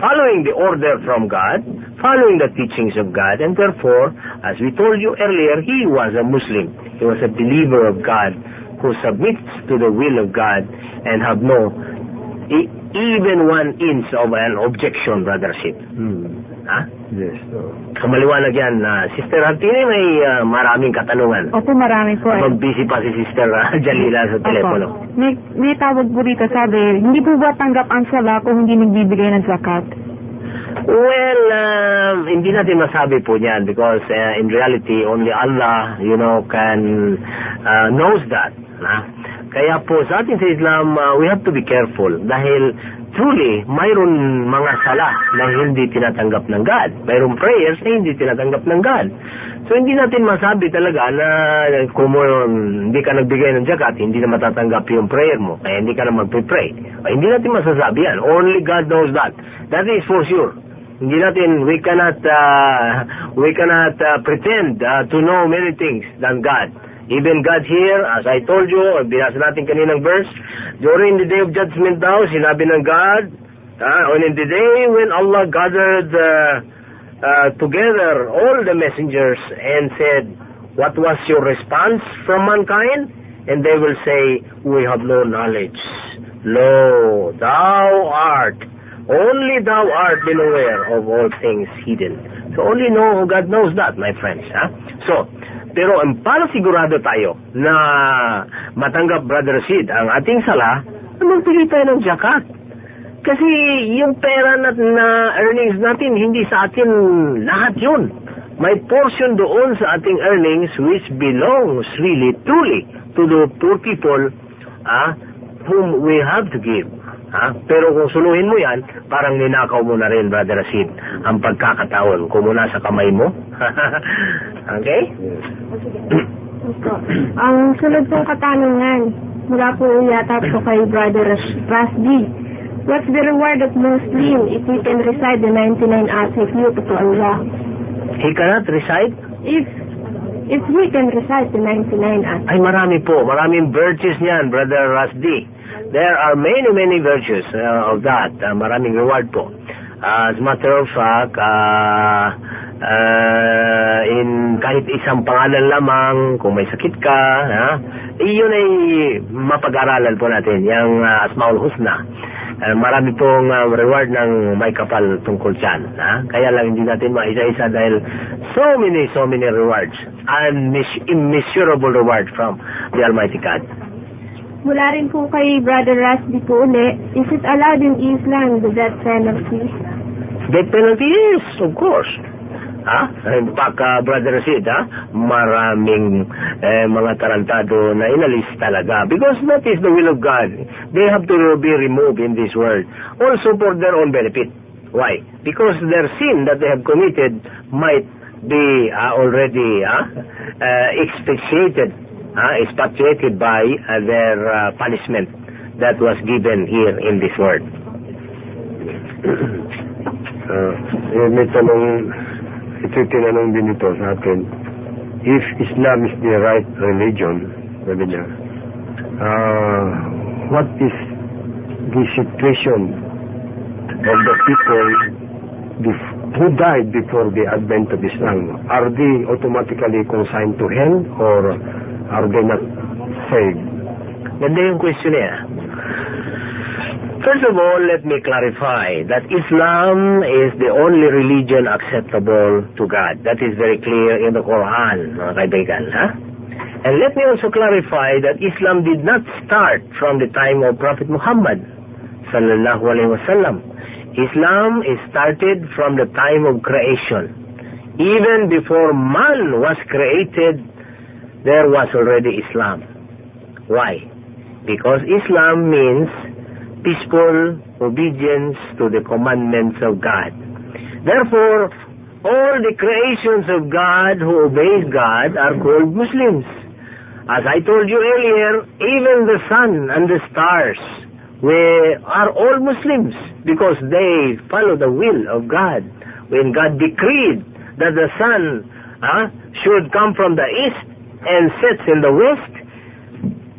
following the order from God, following the teachings of God, and therefore, as we told you earlier, he was a Muslim. He was a believer of God who submits to the will of God and have no even one inch of an objection, brother Sid. Hmm. Ha? Yes. So, Kamaliwanag yan. ah, Sister Artine, may ah, maraming katanungan. Opo, marami po eh. Habang busy pa si Sister ah, Jalila sa telepono. Opo. May, may tawag po rito, sabi, hindi po ba tanggap ang sala kung hindi nagbibigay ng zakat? Well, um, hindi natin masabi po niyan because uh, in reality, only Allah, you know, can uh, knows that. Na? Kaya po sa atin sa Islam, uh, we have to be careful dahil truly, mayroon mga sala na hindi tinatanggap ng God. Mayroon prayers na hindi tinatanggap ng God. So hindi natin masabi talaga na kung mo, hindi ka nagbigay ng zakat, hindi na matatanggap yung prayer mo, kaya hindi ka na magpe-pray. Uh, hindi natin masasabi yan. Only God knows that. That is for sure. Hindi natin, we cannot, uh, we cannot uh, pretend uh, to know many things than God. Even God here, as I told you, or binasa natin kaninang verse, during the day of judgment daw, sinabi ng God, uh, on in the day when Allah gathered uh, uh, together all the messengers and said, what was your response from mankind? And they will say, we have no knowledge. Lo, thou art Only thou art been aware of all things hidden. So only know God knows that, my friends. Ha? So, pero um, para sigurado tayo na matanggap, Brother Sid, ang ating sala, magbigay tayo ng zakat. Kasi yung pera na, na earnings natin, hindi sa atin lahat yun. May portion doon sa ating earnings which belongs really, truly, to the poor people ah, whom we have to give. Ha? Pero kung suluhin mo yan, parang ninakaw mo na rin, Brother Sid, ang pagkakataon kung muna sa kamay mo. okay? Ang sunod pong katanungan, mula po yata po kay Brother Ras- Rasdi. What's the reward of Muslim if he can recite the 99 attributes to Allah? He cannot recite? If if he can recite the 99 attributes. Ay, marami po. Maraming virtues niyan, Brother Rasdi. There are many, many virtues uh, of that. Uh, maraming reward po. Uh, as matter of fact, uh, uh, in kahit isang pangalan lamang, kung may sakit ka, ha, iyon ay mapag-aralan po natin, yung uh, Asmaul Husna. Uh, marami pong uh, reward ng may kapal tungkol dyan. Ha? Kaya lang hindi natin maisa-isa dahil so many, so many rewards. And immeasurable reward from the Almighty God. Mula rin po kay Brother Rasdi po uli, is it allowed in Islam the death penalty? Death penalty is, of course. Ha? In fact, uh, Brother Sid, ha? maraming eh, mga tarantado na inalis talaga. Because that is the will of God. They have to be removed in this world. Also for their own benefit. Why? Because their sin that they have committed might be uh, already uh, uh, expiated, uh, expatriated by uh, their uh, punishment that was given here in this world. uh, may tanong, ito tinanong din ito sa atin. If Islam is the right religion, sabi niya, uh, what is the situation of the people who died before the advent of Islam? Are they automatically consigned to hell or not saved? Ganda yung question niya. First of all, let me clarify that Islam is the only religion acceptable to God. That is very clear in the Quran, mga kaibigan. And let me also clarify that Islam did not start from the time of Prophet Muhammad sallallahu alaihi wasallam. Islam is started from the time of creation. Even before man was created, there was already Islam. Why? Because Islam means peaceful obedience to the commandments of God. Therefore, all the creations of God who obeys God are called Muslims. As I told you earlier, even the sun and the stars we are all Muslims because they follow the will of God. When God decreed that the sun uh, should come from the east and sets in the west,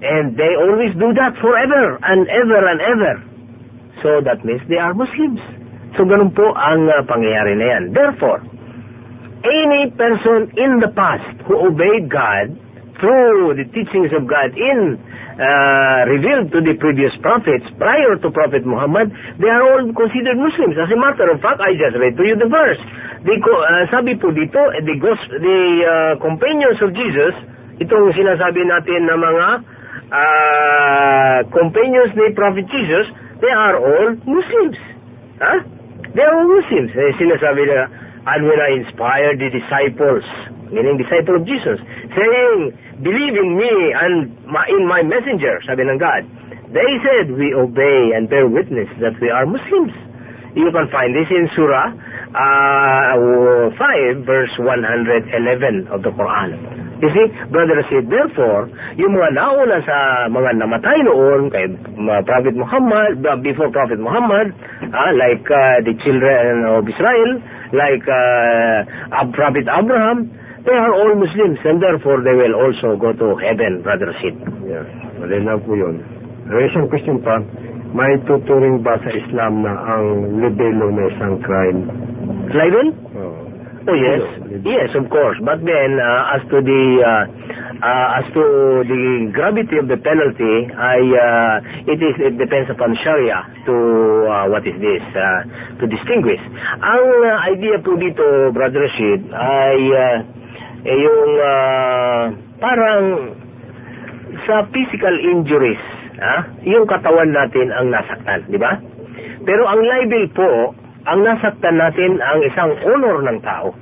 and they always do that forever and ever and ever. So that means they are Muslims. So ganun po ang uh, pangyayari na yan. Therefore, any person in the past who obeyed God through the teachings of God in uh, revealed to the previous prophets prior to Prophet Muhammad, they are all considered Muslims. As a matter of fact, I just read to you the verse. The, uh, sabi po dito, the, the uh, companions of Jesus, itong sinasabi natin na mga uh, companions ni Prophet Jesus, they are all Muslims. Huh? They are all Muslims. Eh, sinasabi nila, and when I inspired the disciples, meaning disciple of Jesus, saying, believe in me and my, in my messenger, sabi ng God. They said, we obey and bear witness that we are Muslims. You can find this in Surah uh, 5, verse 111 of the Quran. You see, brother said, therefore, yung mga nauna sa mga namatay noon kay Prophet Muhammad, uh, before Prophet Muhammad, uh, like uh, the children of Israel, like uh, Prophet Abraham, they are all Muslims and therefore they will also go to heaven, brother Sid. Yeah, malinaw po yun. Isang question pa, may tuturing ba sa Islam na ang libelo na isang crime? Libel? Oh. Oh yes, yes, of course. But then, uh, as to the uh, uh, as to the gravity of the penalty, I uh, it is it depends upon Sharia to uh, what is this uh, to distinguish. Ang uh, idea po dito, Brother Rashid, ay uh, eh, yung uh, parang sa physical injuries, ah, yung katawan natin ang nasaktan, di ba? Pero ang libel po, ang nasaktan natin ang isang honor ng tao.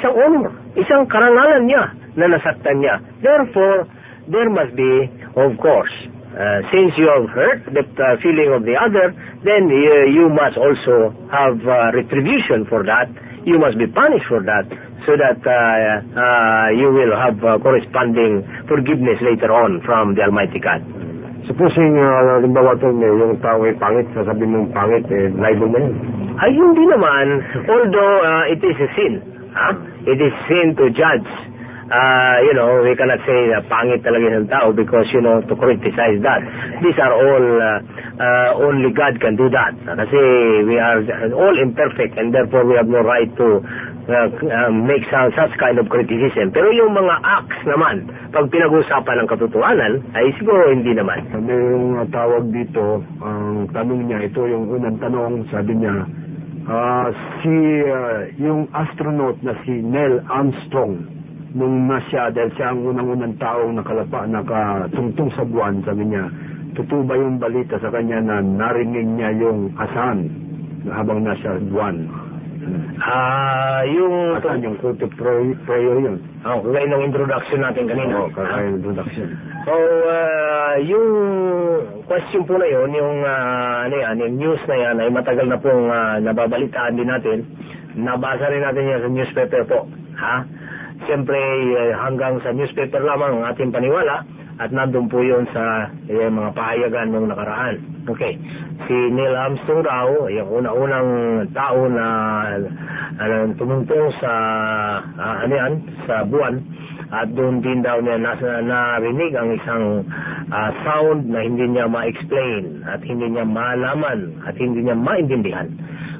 Isang honor, isang karangalan niya na nasaktan niya. Therefore, there must be, of course, uh, since you have hurt the uh, feeling of the other, then uh, you must also have uh, retribution for that. You must be punished for that so that uh, uh, you will have uh, corresponding forgiveness later on from the Almighty God. Supposing, uh, halimbawa ito, yung tao ay pangit, sasabihin mong pangit, eh, libel na yun. Ay, hindi naman. Although uh, it is a sin. Huh? It is sin to judge. Uh, you know, we cannot say na pangit talaga ng tao because, you know, to criticize that. These are all, uh, uh, only God can do that. Kasi we are all imperfect and therefore we have no right to uh, uh, make some, such kind of criticism. Pero yung mga acts naman, pag pinag-usapan ng katotohanan, ay siguro hindi naman. Sabi yung uh, tawag dito, ang tanong niya, ito yung unang tanong, sabi niya, ah, si, uh, yung astronaut na si Neil Armstrong, nung nasya, dahil siya ang unang-unang taong nakalapa, nakatungtong sa buwan, sabi niya, totoo ba yung balita sa kanya na narinig niya yung asan habang nasa buwan? Ah, yung... Asan yung to pray, prayer yun? Oh, kagaya ng introduction natin kanina. Oo, kakain introduction. So, uh, yung question po na yun, yung, uh, ano yan, yung news na yan ay matagal na pong uh, nababalitaan din natin. Nabasa rin natin yan sa newspaper po. Ha? Siyempre, uh, hanggang sa newspaper lamang ang ating paniwala at nandun po yun sa eh, mga pahayagan nung nakaraan. Okay. Si Neil Armstrong raw, yung una-unang tao na ano, tumungtong sa uh, ano yan, sa buwan at doon din daw niya nasa narinig ang isang uh, sound na hindi niya ma-explain at hindi niya malaman at hindi niya maintindihan.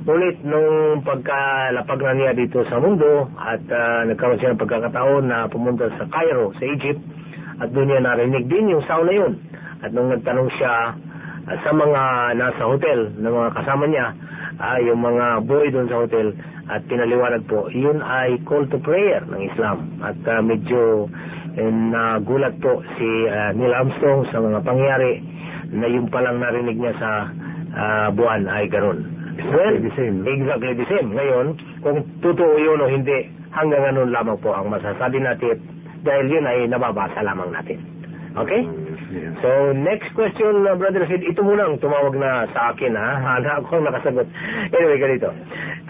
Ngunit nung pagkalapag na niya dito sa mundo at uh, nagkaroon siya ng pagkakataon na pumunta sa Cairo, sa Egypt, at doon niya narinig din yung sound na yun. At nung nagtanong siya ah, sa mga nasa hotel na mga kasama niya, ah, yung mga boy doon sa hotel at pinaliwanag po, yun ay call to prayer ng Islam. At ah, medyo eh, nagulat po si ah, Neil Armstrong sa mga pangyari na yung palang narinig niya sa ah, buwan ay ganon. Well, the same. exactly the same. Ngayon, kung totoo yun o hindi, hanggang ganun lamang po ang masasabi natin dahil yun ay nababasa lamang natin. Okay? So, next question, uh, Brother Sid, ito muna ang tumawag na sa akin, ha? Hana ako ang nakasagot. Anyway, ganito.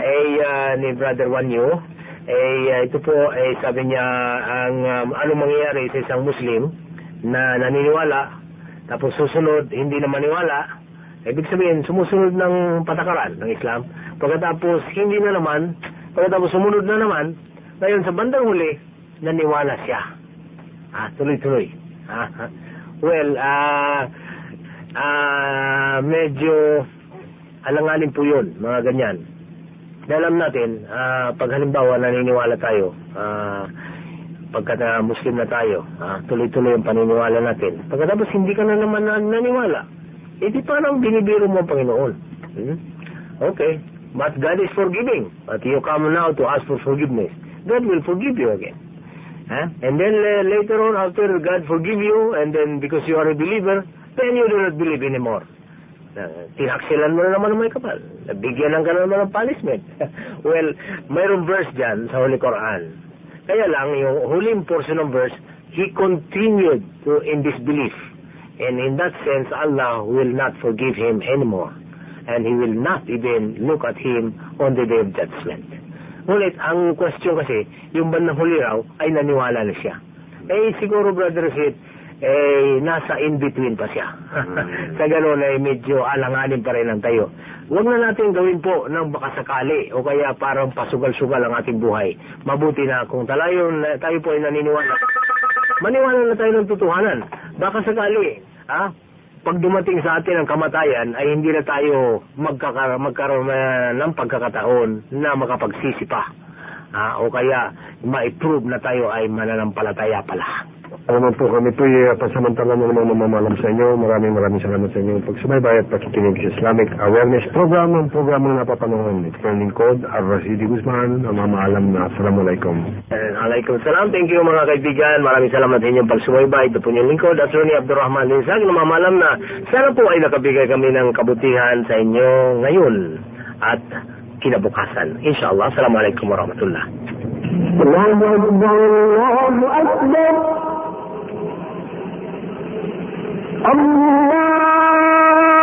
Eh, uh, ni Brother Wanyo, eh, uh, ito po, eh, sabi niya, ang um, anong mangyayari sa isang Muslim na naniniwala, tapos susunod, hindi na maniwala, ibig sabihin, sumusunod ng patakaran ng Islam. Pagkatapos, hindi na naman, pagkatapos sumunod na naman, ngayon sa bandang huli, naniwala siya. Ah, tuloy-tuloy. Ah, well, ah, ah, medyo alanganin po yun, mga ganyan. Dahil alam natin, ah, pag halimbawa naniniwala tayo, ah, pagka na Muslim na tayo, ah, tuloy-tuloy ang paniniwala natin. Pagkatapos hindi ka na naman na, naniwala, eh di parang binibiro mo ang Panginoon. Hmm? Okay, but God is forgiving. But you come now to ask for forgiveness. God will forgive you again. Huh? And then uh, later on, after God forgive you, and then because you are a believer, then you do not believe anymore. Uh, tinaksilan mo na naman ng may kapal. Bigyan lang ka na naman ng punishment. well, mayroong verse dyan sa Holy Quran. Kaya lang, yung huling portion ng verse, he continued to in disbelief. And in that sense, Allah will not forgive him anymore. And He will not even look at him on the day of judgment. Ngunit, ang question kasi, yung bandang huli raw, ay naniwala na siya. Eh, siguro, Brother Sid, eh, nasa in-between pa siya. Sa ganun ay medyo alanganin pa rin ang tayo. Huwag na natin gawin po ng baka sakali o kaya parang pasugal-sugal ang ating buhay. Mabuti na kung talayo, tayo po ay naniniwala. Maniwala na tayo ng tutuhanan. Baka sakali, ah, pag dumating sa atin ang kamatayan ay hindi na tayo magkaka, magkaroon na ng pagkakataon na makapagsisi pa. Ah, o kaya ma-prove na tayo ay mananampalataya pala. Alam mo po, kami po ay pansamantala na naman mamamalam sa inyo. Maraming maraming salamat sa inyo pagsubaybay at pakikinig sa Islamic Awareness Program. Ang programa na napapanood. Ito ang lingkod, Ar-Rasidi Guzman, ang mamaalam na Assalamualaikum. And alaikum salam. Thank you mga kaibigan. Maraming salamat sa inyong pagsubaybay. Ito po yung lingkod. Attorney Abdurrahman Linsag. Namamalam na sana po ay nakabigay kami ng kabutihan sa inyo ngayon at kinabukasan. Inshallah. Assalamualaikum warahmatullah. الله أكبر الله أكبر اللہ